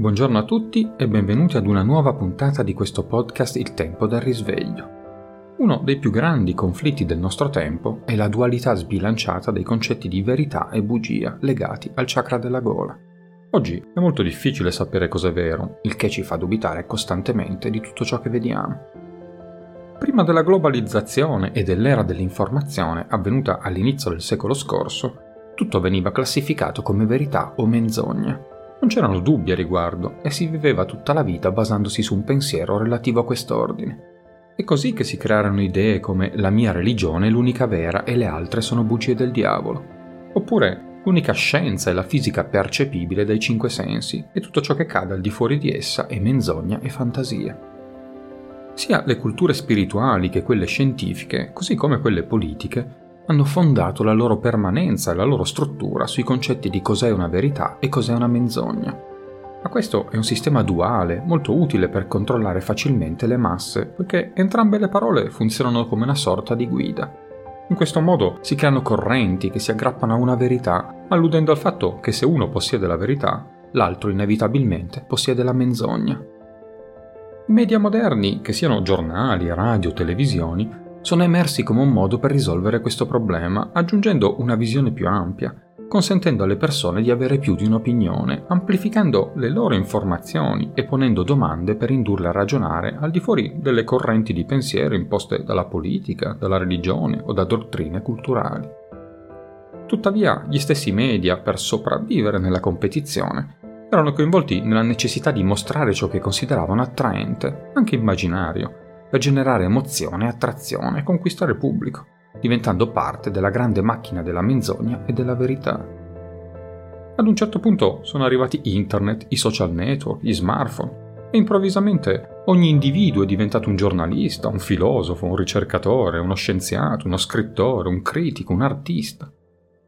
Buongiorno a tutti e benvenuti ad una nuova puntata di questo podcast Il tempo del risveglio. Uno dei più grandi conflitti del nostro tempo è la dualità sbilanciata dei concetti di verità e bugia legati al chakra della gola. Oggi è molto difficile sapere cosa è vero, il che ci fa dubitare costantemente di tutto ciò che vediamo. Prima della globalizzazione e dell'era dell'informazione avvenuta all'inizio del secolo scorso, tutto veniva classificato come verità o menzogna. Non c'erano dubbi a riguardo e si viveva tutta la vita basandosi su un pensiero relativo a quest'ordine. È così che si crearono idee come la mia religione è l'unica vera e le altre sono bugie del diavolo. Oppure l'unica scienza è la fisica percepibile dai cinque sensi e tutto ciò che cade al di fuori di essa è menzogna e fantasia. Sia le culture spirituali che quelle scientifiche, così come quelle politiche, hanno fondato la loro permanenza e la loro struttura sui concetti di cos'è una verità e cos'è una menzogna. Ma questo è un sistema duale, molto utile per controllare facilmente le masse, poiché entrambe le parole funzionano come una sorta di guida. In questo modo si creano correnti che si aggrappano a una verità, alludendo al fatto che se uno possiede la verità, l'altro inevitabilmente possiede la menzogna. I media moderni, che siano giornali, radio, televisioni, sono emersi come un modo per risolvere questo problema, aggiungendo una visione più ampia, consentendo alle persone di avere più di un'opinione, amplificando le loro informazioni e ponendo domande per indurle a ragionare al di fuori delle correnti di pensiero imposte dalla politica, dalla religione o da dottrine culturali. Tuttavia, gli stessi media, per sopravvivere nella competizione, erano coinvolti nella necessità di mostrare ciò che consideravano attraente, anche immaginario, per generare emozione e attrazione e conquistare il pubblico, diventando parte della grande macchina della menzogna e della verità. Ad un certo punto sono arrivati internet, i social network, gli smartphone e improvvisamente ogni individuo è diventato un giornalista, un filosofo, un ricercatore, uno scienziato, uno scrittore, un critico, un artista.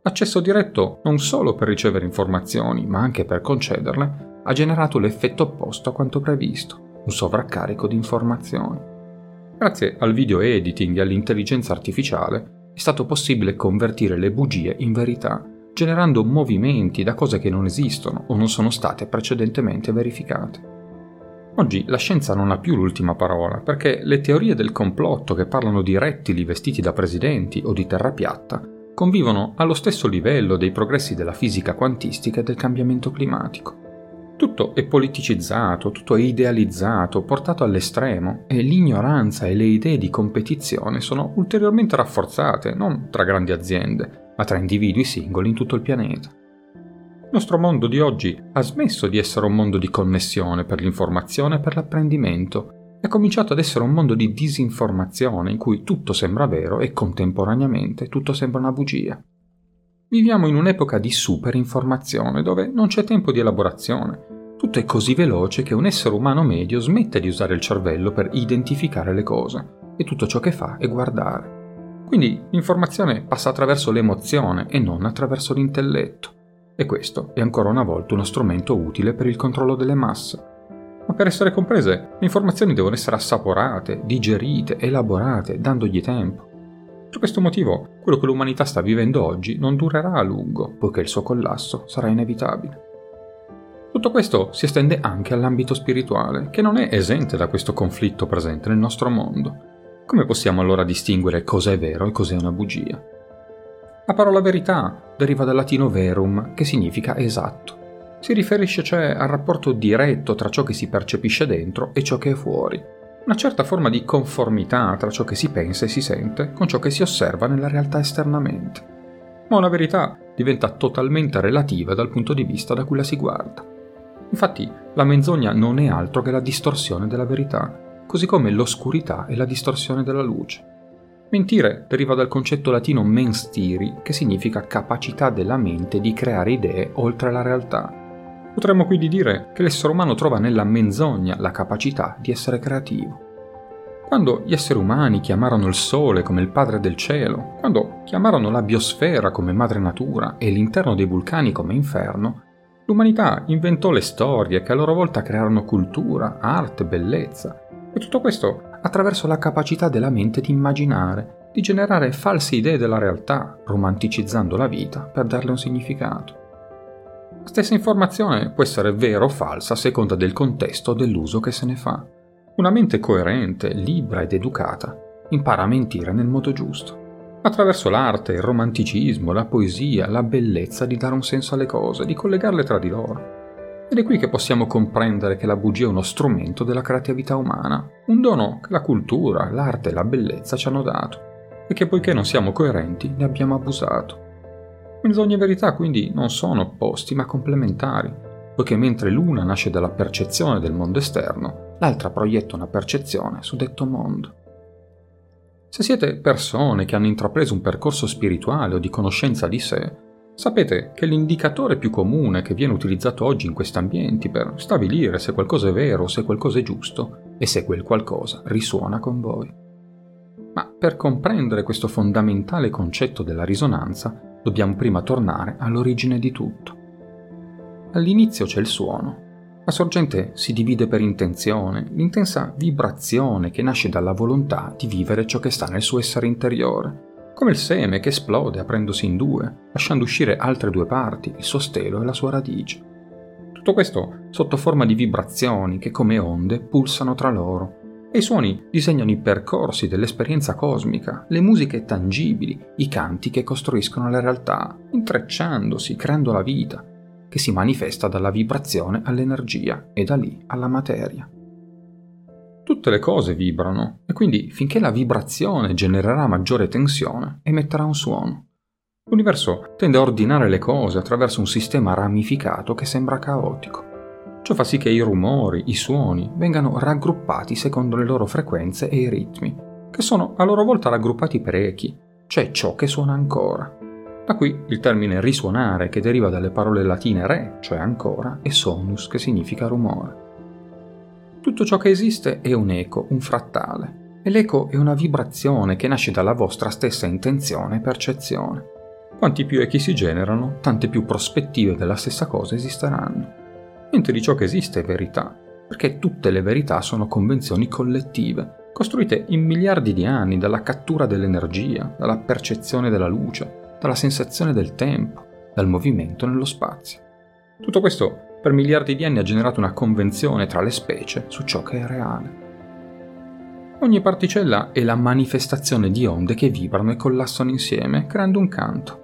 Accesso diretto non solo per ricevere informazioni, ma anche per concederle, ha generato l'effetto opposto a quanto previsto, un sovraccarico di informazioni. Grazie al video editing e all'intelligenza artificiale è stato possibile convertire le bugie in verità, generando movimenti da cose che non esistono o non sono state precedentemente verificate. Oggi la scienza non ha più l'ultima parola perché le teorie del complotto che parlano di rettili vestiti da presidenti o di terra piatta convivono allo stesso livello dei progressi della fisica quantistica e del cambiamento climatico. Tutto è politicizzato, tutto è idealizzato, portato all'estremo e l'ignoranza e le idee di competizione sono ulteriormente rafforzate non tra grandi aziende, ma tra individui singoli in tutto il pianeta. Il nostro mondo di oggi ha smesso di essere un mondo di connessione per l'informazione e per l'apprendimento ha cominciato ad essere un mondo di disinformazione in cui tutto sembra vero e contemporaneamente tutto sembra una bugia. Viviamo in un'epoca di superinformazione dove non c'è tempo di elaborazione, tutto è così veloce che un essere umano medio smette di usare il cervello per identificare le cose e tutto ciò che fa è guardare. Quindi l'informazione passa attraverso l'emozione e non attraverso l'intelletto. E questo è ancora una volta uno strumento utile per il controllo delle masse. Ma per essere comprese, le informazioni devono essere assaporate, digerite, elaborate, dandogli tempo. Per questo motivo, quello che l'umanità sta vivendo oggi non durerà a lungo, poiché il suo collasso sarà inevitabile. Tutto questo si estende anche all'ambito spirituale, che non è esente da questo conflitto presente nel nostro mondo. Come possiamo allora distinguere cosa è vero e cos'è una bugia? La parola verità deriva dal latino verum, che significa esatto. Si riferisce cioè al rapporto diretto tra ciò che si percepisce dentro e ciò che è fuori, una certa forma di conformità tra ciò che si pensa e si sente con ciò che si osserva nella realtà esternamente. Ma una verità diventa totalmente relativa dal punto di vista da cui la si guarda. Infatti la menzogna non è altro che la distorsione della verità, così come l'oscurità è la distorsione della luce. Mentire deriva dal concetto latino menstiri, che significa capacità della mente di creare idee oltre la realtà. Potremmo quindi dire che l'essere umano trova nella menzogna la capacità di essere creativo. Quando gli esseri umani chiamarono il Sole come il padre del cielo, quando chiamarono la biosfera come madre natura e l'interno dei vulcani come inferno, L'umanità inventò le storie che a loro volta crearono cultura, arte, bellezza. E tutto questo attraverso la capacità della mente di immaginare, di generare false idee della realtà, romanticizzando la vita per darle un significato. La stessa informazione può essere vera o falsa a seconda del contesto dell'uso che se ne fa. Una mente coerente, libera ed educata impara a mentire nel modo giusto attraverso l'arte, il romanticismo, la poesia, la bellezza di dare un senso alle cose, di collegarle tra di loro. Ed è qui che possiamo comprendere che la bugia è uno strumento della creatività umana, un dono che la cultura, l'arte e la bellezza ci hanno dato, e che poiché non siamo coerenti ne abbiamo abusato. Menzogna e verità quindi non sono opposti ma complementari, poiché mentre l'una nasce dalla percezione del mondo esterno, l'altra proietta una percezione su detto mondo. Se siete persone che hanno intrapreso un percorso spirituale o di conoscenza di sé, sapete che l'indicatore più comune che viene utilizzato oggi in questi ambienti per stabilire se qualcosa è vero o se qualcosa è giusto è se quel qualcosa risuona con voi. Ma per comprendere questo fondamentale concetto della risonanza, dobbiamo prima tornare all'origine di tutto. All'inizio c'è il suono, la sorgente si divide per intenzione, l'intensa vibrazione che nasce dalla volontà di vivere ciò che sta nel suo essere interiore, come il seme che esplode aprendosi in due, lasciando uscire altre due parti, il suo stelo e la sua radice. Tutto questo sotto forma di vibrazioni che come onde pulsano tra loro, e i suoni disegnano i percorsi dell'esperienza cosmica, le musiche tangibili, i canti che costruiscono la realtà, intrecciandosi, creando la vita, che si manifesta dalla vibrazione all'energia e da lì alla materia. Tutte le cose vibrano e quindi finché la vibrazione genererà maggiore tensione emetterà un suono. L'universo tende a ordinare le cose attraverso un sistema ramificato che sembra caotico. Ciò fa sì che i rumori, i suoni vengano raggruppati secondo le loro frequenze e i ritmi, che sono a loro volta raggruppati per echi, cioè ciò che suona ancora. Da qui il termine risuonare che deriva dalle parole latine re, cioè ancora, e sonus che significa rumore. Tutto ciò che esiste è un eco, un frattale, e l'eco è una vibrazione che nasce dalla vostra stessa intenzione e percezione. Quanti più echi si generano, tante più prospettive della stessa cosa esisteranno. Niente di ciò che esiste è verità, perché tutte le verità sono convenzioni collettive, costruite in miliardi di anni dalla cattura dell'energia, dalla percezione della luce, dalla sensazione del tempo, dal movimento nello spazio. Tutto questo per miliardi di anni ha generato una convenzione tra le specie su ciò che è reale. Ogni particella è la manifestazione di onde che vibrano e collassano insieme, creando un canto.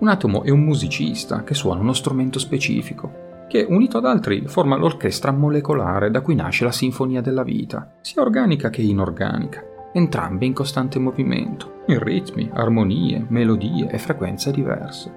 Un atomo è un musicista che suona uno strumento specifico, che unito ad altri forma l'orchestra molecolare da cui nasce la sinfonia della vita, sia organica che inorganica, entrambe in costante movimento, in ritmi, armonie, melodie e frequenze diverse.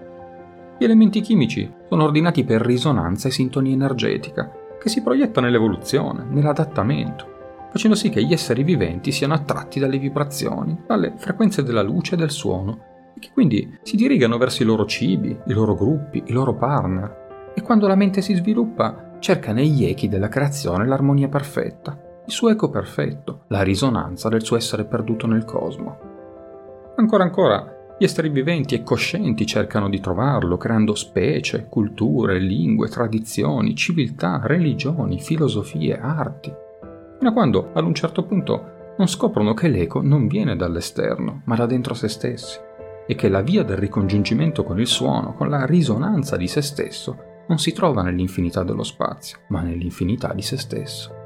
Gli elementi chimici sono ordinati per risonanza e sintonia energetica, che si proietta nell'evoluzione, nell'adattamento, facendo sì che gli esseri viventi siano attratti dalle vibrazioni, dalle frequenze della luce e del suono, e che quindi si dirigano verso i loro cibi, i loro gruppi, i loro partner, e quando la mente si sviluppa cerca negli echi della creazione l'armonia perfetta, il suo eco perfetto, la risonanza del suo essere perduto nel cosmo. Ancora ancora, gli esseri viventi e coscienti cercano di trovarlo, creando specie, culture, lingue, tradizioni, civiltà, religioni, filosofie, arti, fino a quando, ad un certo punto, non scoprono che l'eco non viene dall'esterno, ma da dentro se stessi, e che la via del ricongiungimento con il suono, con la risonanza di se stesso, non si trova nell'infinità dello spazio, ma nell'infinità di se stesso.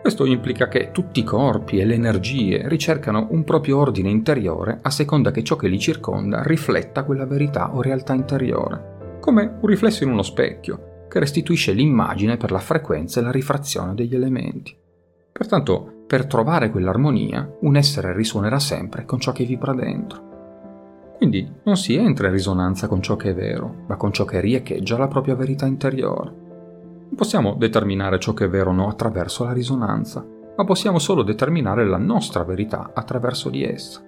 Questo implica che tutti i corpi e le energie ricercano un proprio ordine interiore a seconda che ciò che li circonda rifletta quella verità o realtà interiore, come un riflesso in uno specchio, che restituisce l'immagine per la frequenza e la rifrazione degli elementi. Pertanto, per trovare quell'armonia, un essere risuonerà sempre con ciò che vibra dentro. Quindi non si entra in risonanza con ciò che è vero, ma con ciò che riecheggia la propria verità interiore. Non possiamo determinare ciò che è vero o no attraverso la risonanza, ma possiamo solo determinare la nostra verità attraverso di essa.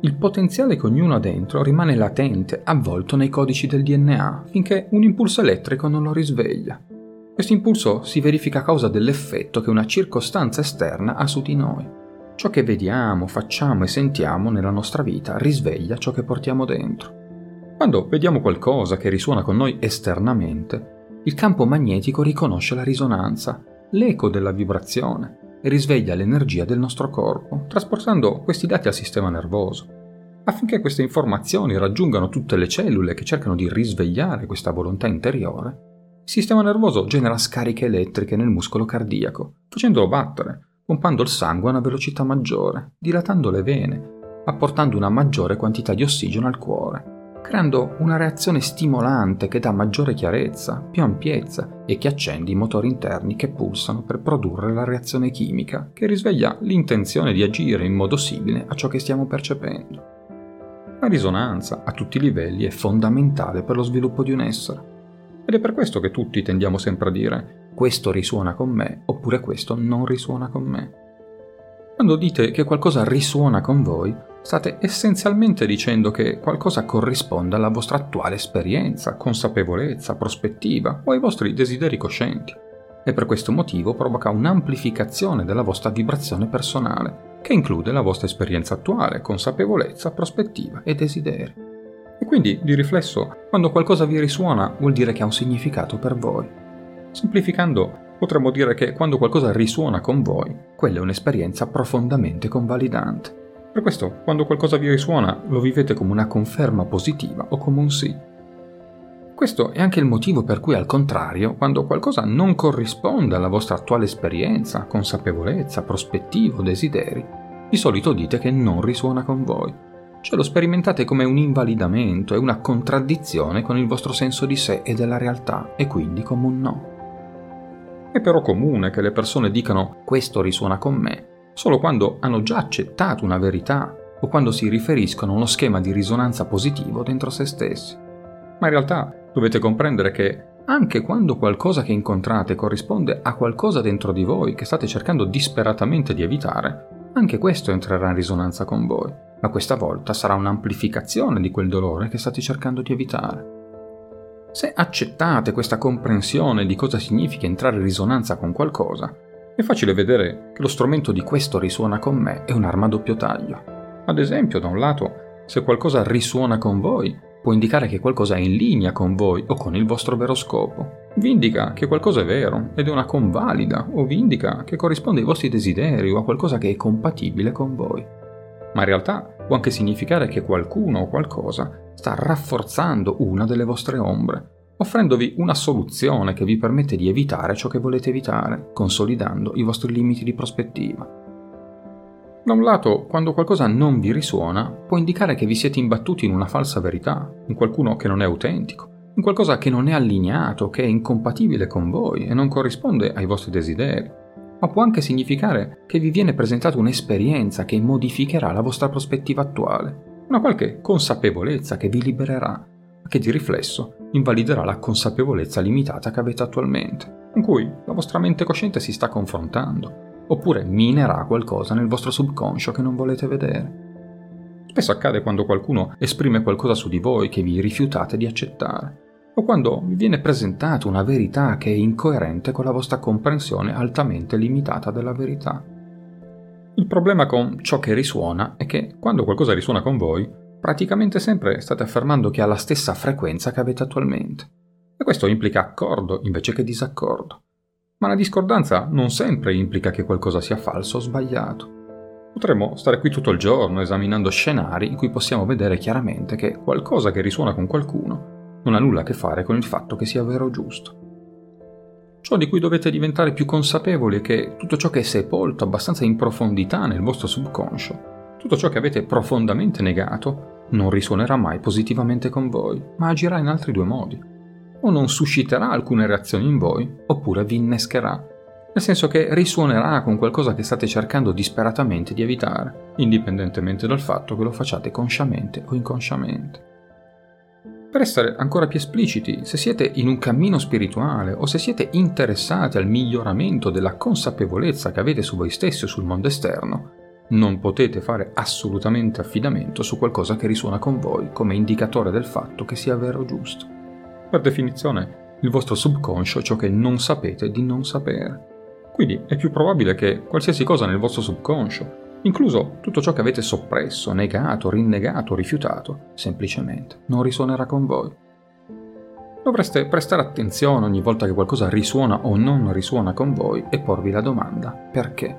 Il potenziale che ognuno ha dentro rimane latente, avvolto nei codici del DNA, finché un impulso elettrico non lo risveglia. Questo impulso si verifica a causa dell'effetto che una circostanza esterna ha su di noi. Ciò che vediamo, facciamo e sentiamo nella nostra vita risveglia ciò che portiamo dentro. Quando vediamo qualcosa che risuona con noi esternamente, il campo magnetico riconosce la risonanza, l'eco della vibrazione e risveglia l'energia del nostro corpo, trasportando questi dati al sistema nervoso. affinché queste informazioni raggiungano tutte le cellule che cercano di risvegliare questa volontà interiore, il sistema nervoso genera scariche elettriche nel muscolo cardiaco, facendolo battere, pompando il sangue a una velocità maggiore, dilatando le vene, apportando una maggiore quantità di ossigeno al cuore creando una reazione stimolante che dà maggiore chiarezza, più ampiezza e che accende i motori interni che pulsano per produrre la reazione chimica che risveglia l'intenzione di agire in modo simile a ciò che stiamo percependo. La risonanza a tutti i livelli è fondamentale per lo sviluppo di un essere. Ed è per questo che tutti tendiamo sempre a dire questo risuona con me oppure questo non risuona con me. Quando dite che qualcosa risuona con voi, state essenzialmente dicendo che qualcosa corrisponde alla vostra attuale esperienza, consapevolezza, prospettiva o ai vostri desideri coscienti e per questo motivo provoca un'amplificazione della vostra vibrazione personale, che include la vostra esperienza attuale, consapevolezza, prospettiva e desideri. E quindi, di riflesso, quando qualcosa vi risuona vuol dire che ha un significato per voi. Semplificando, potremmo dire che quando qualcosa risuona con voi, quella è un'esperienza profondamente convalidante. Per questo, quando qualcosa vi risuona, lo vivete come una conferma positiva o come un sì. Questo è anche il motivo per cui, al contrario, quando qualcosa non corrisponde alla vostra attuale esperienza, consapevolezza, prospettiva o desideri, di solito dite che non risuona con voi. Cioè lo sperimentate come un invalidamento e una contraddizione con il vostro senso di sé e della realtà, e quindi come un no. È però comune che le persone dicano questo risuona con me, solo quando hanno già accettato una verità o quando si riferiscono a uno schema di risonanza positivo dentro se stessi. Ma in realtà dovete comprendere che anche quando qualcosa che incontrate corrisponde a qualcosa dentro di voi che state cercando disperatamente di evitare, anche questo entrerà in risonanza con voi, ma questa volta sarà un'amplificazione di quel dolore che state cercando di evitare. Se accettate questa comprensione di cosa significa entrare in risonanza con qualcosa, è facile vedere che lo strumento di questo risuona con me è un'arma a doppio taglio. Ad esempio, da un lato, se qualcosa risuona con voi, può indicare che qualcosa è in linea con voi o con il vostro vero scopo. Vi indica che qualcosa è vero ed è una convalida, o vi indica che corrisponde ai vostri desideri o a qualcosa che è compatibile con voi. Ma in realtà può anche significare che qualcuno o qualcosa sta rafforzando una delle vostre ombre offrendovi una soluzione che vi permette di evitare ciò che volete evitare, consolidando i vostri limiti di prospettiva. Da un lato, quando qualcosa non vi risuona, può indicare che vi siete imbattuti in una falsa verità, in qualcuno che non è autentico, in qualcosa che non è allineato, che è incompatibile con voi e non corrisponde ai vostri desideri. Ma può anche significare che vi viene presentata un'esperienza che modificherà la vostra prospettiva attuale, una qualche consapevolezza che vi libererà, che di riflesso invaliderà la consapevolezza limitata che avete attualmente, con cui la vostra mente cosciente si sta confrontando, oppure minerà qualcosa nel vostro subconscio che non volete vedere. Spesso accade quando qualcuno esprime qualcosa su di voi che vi rifiutate di accettare, o quando vi viene presentata una verità che è incoerente con la vostra comprensione altamente limitata della verità. Il problema con ciò che risuona è che quando qualcosa risuona con voi, praticamente sempre state affermando che ha la stessa frequenza che avete attualmente. E questo implica accordo invece che disaccordo. Ma la discordanza non sempre implica che qualcosa sia falso o sbagliato. Potremmo stare qui tutto il giorno esaminando scenari in cui possiamo vedere chiaramente che qualcosa che risuona con qualcuno non ha nulla a che fare con il fatto che sia vero o giusto. Ciò di cui dovete diventare più consapevoli è che tutto ciò che è sepolto abbastanza in profondità nel vostro subconscio, tutto ciò che avete profondamente negato, non risuonerà mai positivamente con voi, ma agirà in altri due modi. O non susciterà alcune reazioni in voi, oppure vi innescherà, nel senso che risuonerà con qualcosa che state cercando disperatamente di evitare, indipendentemente dal fatto che lo facciate consciamente o inconsciamente. Per essere ancora più espliciti, se siete in un cammino spirituale o se siete interessati al miglioramento della consapevolezza che avete su voi stessi o sul mondo esterno, non potete fare assolutamente affidamento su qualcosa che risuona con voi come indicatore del fatto che sia vero o giusto. Per definizione, il vostro subconscio è ciò che non sapete di non sapere. Quindi è più probabile che qualsiasi cosa nel vostro subconscio, incluso tutto ciò che avete soppresso, negato, rinnegato, rifiutato, semplicemente non risuonerà con voi. Dovreste prestare attenzione ogni volta che qualcosa risuona o non risuona con voi e porvi la domanda perché?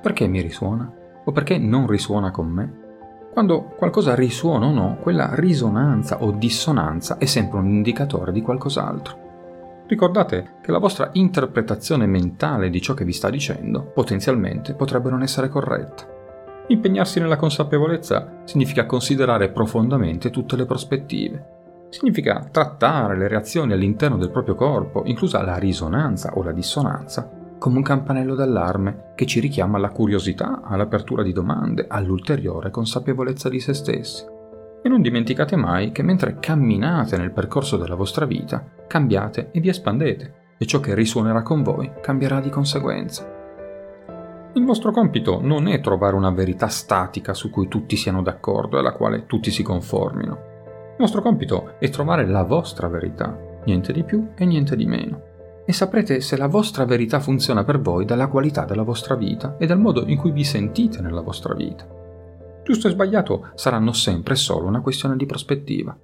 Perché mi risuona? O perché non risuona con me? Quando qualcosa risuona o no, quella risonanza o dissonanza è sempre un indicatore di qualcos'altro. Ricordate che la vostra interpretazione mentale di ciò che vi sta dicendo potenzialmente potrebbe non essere corretta. Impegnarsi nella consapevolezza significa considerare profondamente tutte le prospettive. Significa trattare le reazioni all'interno del proprio corpo, inclusa la risonanza o la dissonanza, come un campanello d'allarme che ci richiama alla curiosità, all'apertura di domande, all'ulteriore consapevolezza di se stessi. E non dimenticate mai che mentre camminate nel percorso della vostra vita, cambiate e vi espandete, e ciò che risuonerà con voi cambierà di conseguenza. Il vostro compito non è trovare una verità statica su cui tutti siano d'accordo e alla quale tutti si conformino. Il vostro compito è trovare la vostra verità, niente di più e niente di meno. E saprete se la vostra verità funziona per voi dalla qualità della vostra vita e dal modo in cui vi sentite nella vostra vita. Giusto e sbagliato saranno sempre solo una questione di prospettiva.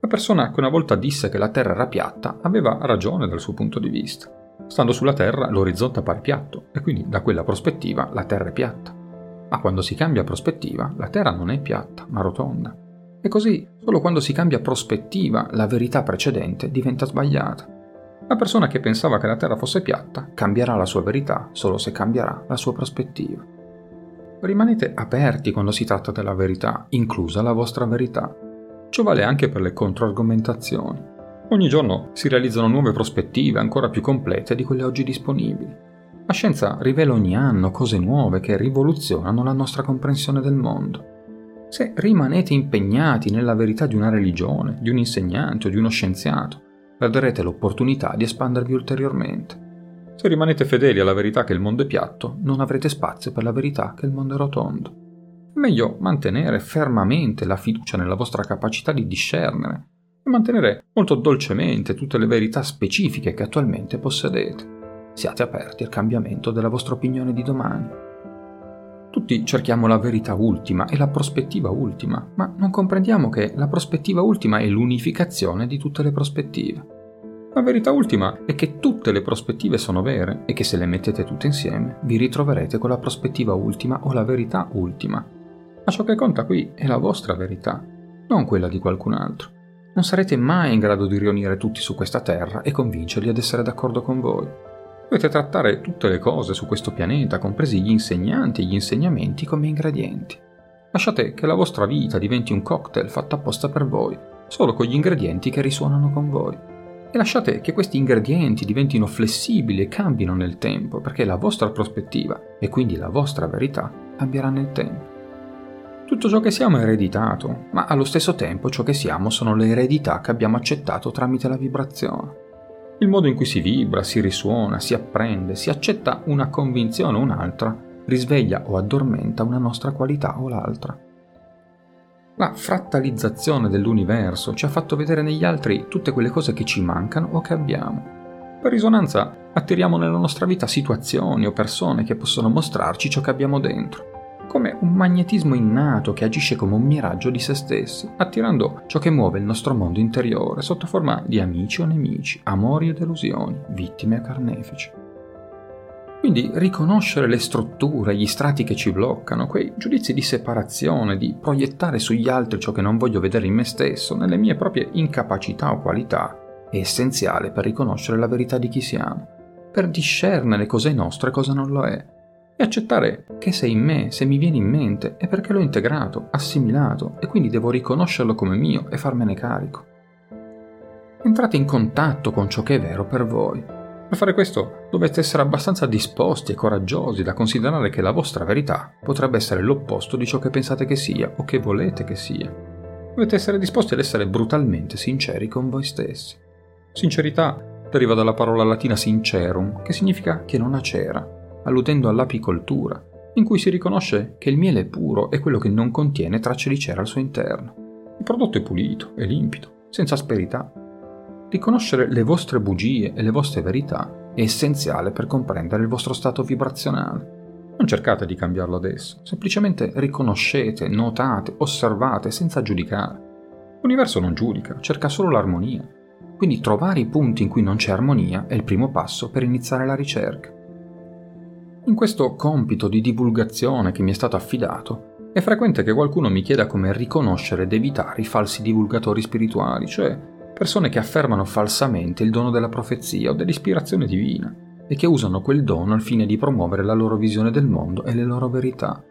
La persona che una volta disse che la Terra era piatta aveva ragione dal suo punto di vista. Stando sulla Terra l'orizzonte appare piatto e quindi da quella prospettiva la Terra è piatta. Ma quando si cambia prospettiva la Terra non è piatta, ma rotonda. E così, solo quando si cambia prospettiva, la verità precedente diventa sbagliata. La persona che pensava che la Terra fosse piatta cambierà la sua verità solo se cambierà la sua prospettiva. Rimanete aperti quando si tratta della verità, inclusa la vostra verità. Ciò vale anche per le controargomentazioni. Ogni giorno si realizzano nuove prospettive ancora più complete di quelle oggi disponibili. La scienza rivela ogni anno cose nuove che rivoluzionano la nostra comprensione del mondo. Se rimanete impegnati nella verità di una religione, di un insegnante o di uno scienziato, perderete l'opportunità di espandervi ulteriormente. Se rimanete fedeli alla verità che il mondo è piatto, non avrete spazio per la verità che il mondo è rotondo. È meglio mantenere fermamente la fiducia nella vostra capacità di discernere e mantenere molto dolcemente tutte le verità specifiche che attualmente possedete. Siate aperti al cambiamento della vostra opinione di domani. Tutti cerchiamo la verità ultima e la prospettiva ultima, ma non comprendiamo che la prospettiva ultima è l'unificazione di tutte le prospettive. La verità ultima è che tutte le prospettive sono vere e che se le mettete tutte insieme vi ritroverete con la prospettiva ultima o la verità ultima. Ma ciò che conta qui è la vostra verità, non quella di qualcun altro non sarete mai in grado di riunire tutti su questa terra e convincerli ad essere d'accordo con voi. Dovete trattare tutte le cose su questo pianeta, compresi gli insegnanti e gli insegnamenti, come ingredienti. Lasciate che la vostra vita diventi un cocktail fatto apposta per voi, solo con gli ingredienti che risuonano con voi. E lasciate che questi ingredienti diventino flessibili e cambino nel tempo, perché la vostra prospettiva e quindi la vostra verità cambierà nel tempo. Tutto ciò che siamo è ereditato, ma allo stesso tempo ciò che siamo sono le eredità che abbiamo accettato tramite la vibrazione. Il modo in cui si vibra, si risuona, si apprende, si accetta una convinzione o un'altra, risveglia o addormenta una nostra qualità o l'altra. La frattalizzazione dell'universo ci ha fatto vedere negli altri tutte quelle cose che ci mancano o che abbiamo. Per risonanza attiriamo nella nostra vita situazioni o persone che possono mostrarci ciò che abbiamo dentro come un magnetismo innato che agisce come un miraggio di se stessi, attirando ciò che muove il nostro mondo interiore sotto forma di amici o nemici, amori o delusioni, vittime o carnefici. Quindi riconoscere le strutture, gli strati che ci bloccano, quei giudizi di separazione, di proiettare sugli altri ciò che non voglio vedere in me stesso, nelle mie proprie incapacità o qualità, è essenziale per riconoscere la verità di chi siamo, per discernere cosa è nostro e cosa non lo è, e accettare che se in me, se mi viene in mente, è perché l'ho integrato, assimilato e quindi devo riconoscerlo come mio e farmene carico. Entrate in contatto con ciò che è vero per voi. Per fare questo dovete essere abbastanza disposti e coraggiosi da considerare che la vostra verità potrebbe essere l'opposto di ciò che pensate che sia o che volete che sia. Dovete essere disposti ad essere brutalmente sinceri con voi stessi. Sincerità deriva dalla parola latina sincerum, che significa che non ha cera, alludendo all'apicoltura, in cui si riconosce che il miele è puro e quello che non contiene tracce di cera al suo interno. Il prodotto è pulito, è limpido, senza asperità. Riconoscere le vostre bugie e le vostre verità è essenziale per comprendere il vostro stato vibrazionale. Non cercate di cambiarlo adesso, semplicemente riconoscete, notate, osservate senza giudicare. L'universo non giudica, cerca solo l'armonia. Quindi trovare i punti in cui non c'è armonia è il primo passo per iniziare la ricerca. In questo compito di divulgazione che mi è stato affidato, è frequente che qualcuno mi chieda come riconoscere ed evitare i falsi divulgatori spirituali, cioè persone che affermano falsamente il dono della profezia o dell'ispirazione divina e che usano quel dono al fine di promuovere la loro visione del mondo e le loro verità.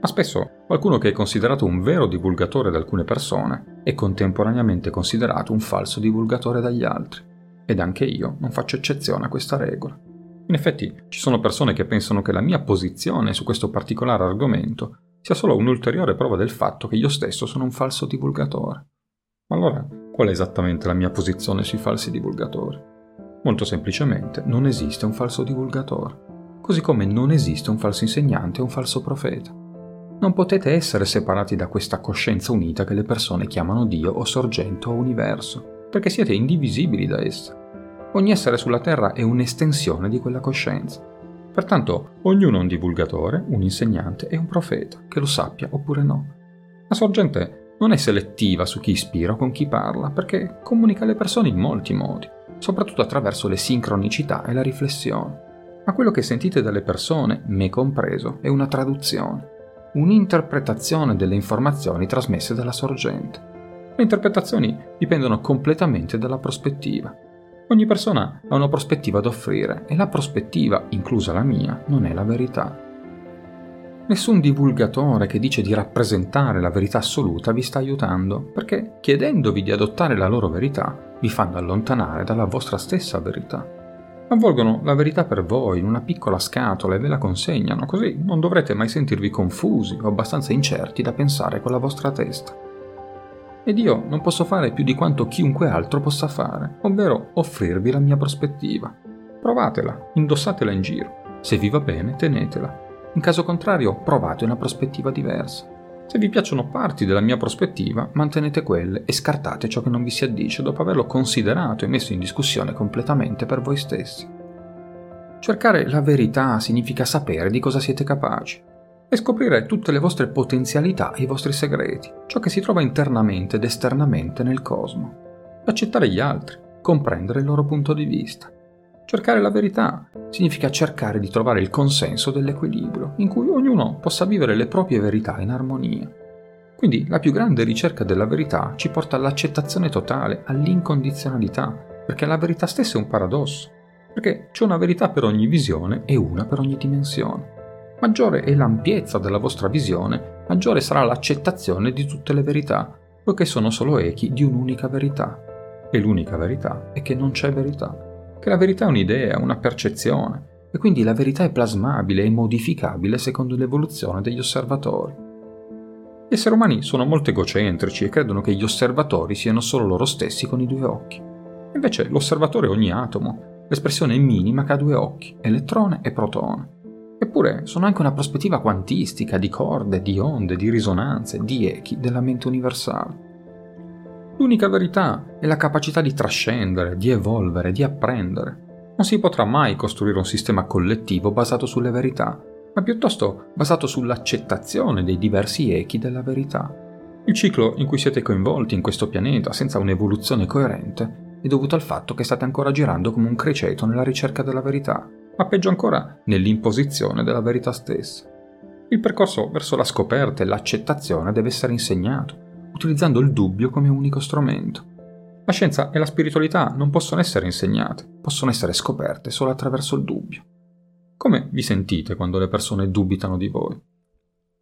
Ma spesso qualcuno che è considerato un vero divulgatore da alcune persone è contemporaneamente considerato un falso divulgatore dagli altri. Ed anche io non faccio eccezione a questa regola. In effetti ci sono persone che pensano che la mia posizione su questo particolare argomento sia solo un'ulteriore prova del fatto che io stesso sono un falso divulgatore. Ma allora, qual è esattamente la mia posizione sui falsi divulgatori? Molto semplicemente, non esiste un falso divulgatore, così come non esiste un falso insegnante o un falso profeta. Non potete essere separati da questa coscienza unita che le persone chiamano Dio o sorgente o universo, perché siete indivisibili da essa. Ogni essere sulla Terra è un'estensione di quella coscienza. Pertanto ognuno è un divulgatore, un insegnante e un profeta, che lo sappia oppure no. La sorgente non è selettiva su chi ispira o con chi parla, perché comunica alle persone in molti modi, soprattutto attraverso le sincronicità e la riflessione. Ma quello che sentite dalle persone, me compreso, è una traduzione, un'interpretazione delle informazioni trasmesse dalla sorgente. Le interpretazioni dipendono completamente dalla prospettiva. Ogni persona ha una prospettiva da offrire e la prospettiva, inclusa la mia, non è la verità. Nessun divulgatore che dice di rappresentare la verità assoluta vi sta aiutando, perché chiedendovi di adottare la loro verità vi fanno allontanare dalla vostra stessa verità. Avvolgono la verità per voi in una piccola scatola e ve la consegnano, così non dovrete mai sentirvi confusi o abbastanza incerti da pensare con la vostra testa. Ed io non posso fare più di quanto chiunque altro possa fare, ovvero offrirvi la mia prospettiva. Provatela, indossatela in giro. Se vi va bene, tenetela. In caso contrario, provate una prospettiva diversa. Se vi piacciono parti della mia prospettiva, mantenete quelle e scartate ciò che non vi si addice dopo averlo considerato e messo in discussione completamente per voi stessi. Cercare la verità significa sapere di cosa siete capaci e scoprire tutte le vostre potenzialità e i vostri segreti, ciò che si trova internamente ed esternamente nel cosmo. Accettare gli altri, comprendere il loro punto di vista. Cercare la verità significa cercare di trovare il consenso dell'equilibrio, in cui ognuno possa vivere le proprie verità in armonia. Quindi la più grande ricerca della verità ci porta all'accettazione totale, all'incondizionalità, perché la verità stessa è un paradosso, perché c'è una verità per ogni visione e una per ogni dimensione maggiore è l'ampiezza della vostra visione, maggiore sarà l'accettazione di tutte le verità, poiché sono solo echi di un'unica verità. E l'unica verità è che non c'è verità, che la verità è un'idea, una percezione, e quindi la verità è plasmabile e modificabile secondo l'evoluzione degli osservatori. Gli esseri umani sono molto egocentrici e credono che gli osservatori siano solo loro stessi con i due occhi. Invece l'osservatore è ogni atomo, l'espressione minima che ha due occhi, elettrone e protone. Eppure sono anche una prospettiva quantistica di corde, di onde, di risonanze, di echi della mente universale. L'unica verità è la capacità di trascendere, di evolvere, di apprendere. Non si potrà mai costruire un sistema collettivo basato sulle verità, ma piuttosto basato sull'accettazione dei diversi echi della verità. Il ciclo in cui siete coinvolti in questo pianeta senza un'evoluzione coerente è dovuto al fatto che state ancora girando come un criceto nella ricerca della verità ma peggio ancora nell'imposizione della verità stessa. Il percorso verso la scoperta e l'accettazione deve essere insegnato, utilizzando il dubbio come unico strumento. La scienza e la spiritualità non possono essere insegnate, possono essere scoperte solo attraverso il dubbio. Come vi sentite quando le persone dubitano di voi?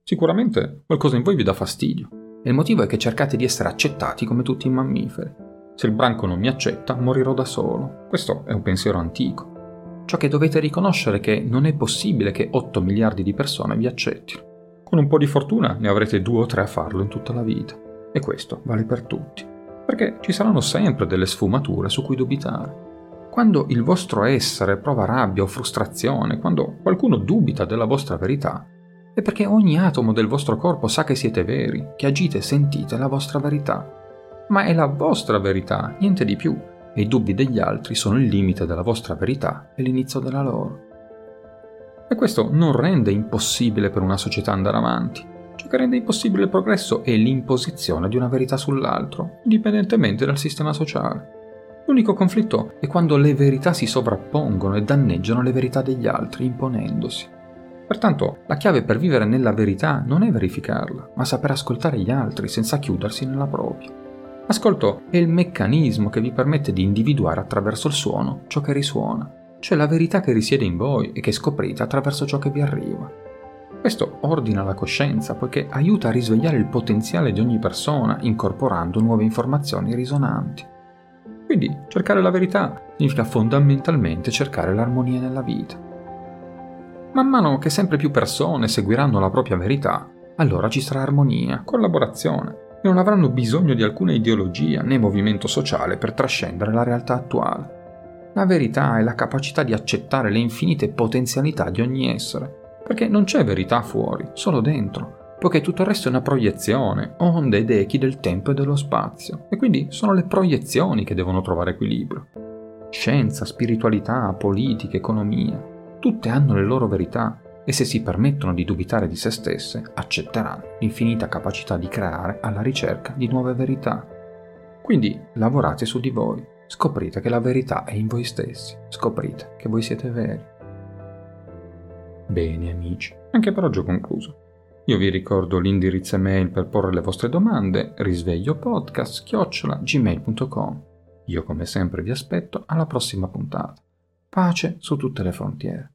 Sicuramente qualcosa in voi vi dà fastidio, e il motivo è che cercate di essere accettati come tutti i mammiferi. Se il branco non mi accetta, morirò da solo. Questo è un pensiero antico. Ciò che dovete riconoscere è che non è possibile che 8 miliardi di persone vi accettino. Con un po' di fortuna ne avrete due o tre a farlo in tutta la vita. E questo vale per tutti. Perché ci saranno sempre delle sfumature su cui dubitare. Quando il vostro essere prova rabbia o frustrazione, quando qualcuno dubita della vostra verità, è perché ogni atomo del vostro corpo sa che siete veri, che agite e sentite la vostra verità. Ma è la vostra verità, niente di più e i dubbi degli altri sono il limite della vostra verità e l'inizio della loro. E questo non rende impossibile per una società andare avanti. Ciò che rende impossibile il progresso è l'imposizione di una verità sull'altro, indipendentemente dal sistema sociale. L'unico conflitto è quando le verità si sovrappongono e danneggiano le verità degli altri, imponendosi. Pertanto la chiave per vivere nella verità non è verificarla, ma saper ascoltare gli altri senza chiudersi nella propria. L'ascolto è il meccanismo che vi permette di individuare attraverso il suono ciò che risuona, cioè la verità che risiede in voi e che scoprite attraverso ciò che vi arriva. Questo ordina la coscienza poiché aiuta a risvegliare il potenziale di ogni persona incorporando nuove informazioni risonanti. Quindi cercare la verità significa fondamentalmente cercare l'armonia nella vita. Man mano che sempre più persone seguiranno la propria verità, allora ci sarà armonia, collaborazione non avranno bisogno di alcuna ideologia né movimento sociale per trascendere la realtà attuale. La verità è la capacità di accettare le infinite potenzialità di ogni essere, perché non c'è verità fuori, solo dentro, poiché tutto il resto è una proiezione, onde ed echi del tempo e dello spazio, e quindi sono le proiezioni che devono trovare equilibrio. Scienza, spiritualità, politica, economia, tutte hanno le loro verità e se si permettono di dubitare di se stesse, accetteranno l'infinita capacità di creare alla ricerca di nuove verità. Quindi lavorate su di voi, scoprite che la verità è in voi stessi, scoprite che voi siete veri. Bene amici, anche per oggi ho concluso. Io vi ricordo l'indirizzo email per porre le vostre domande, risvegliopodcast-gmail.com. Io come sempre vi aspetto alla prossima puntata. Pace su tutte le frontiere.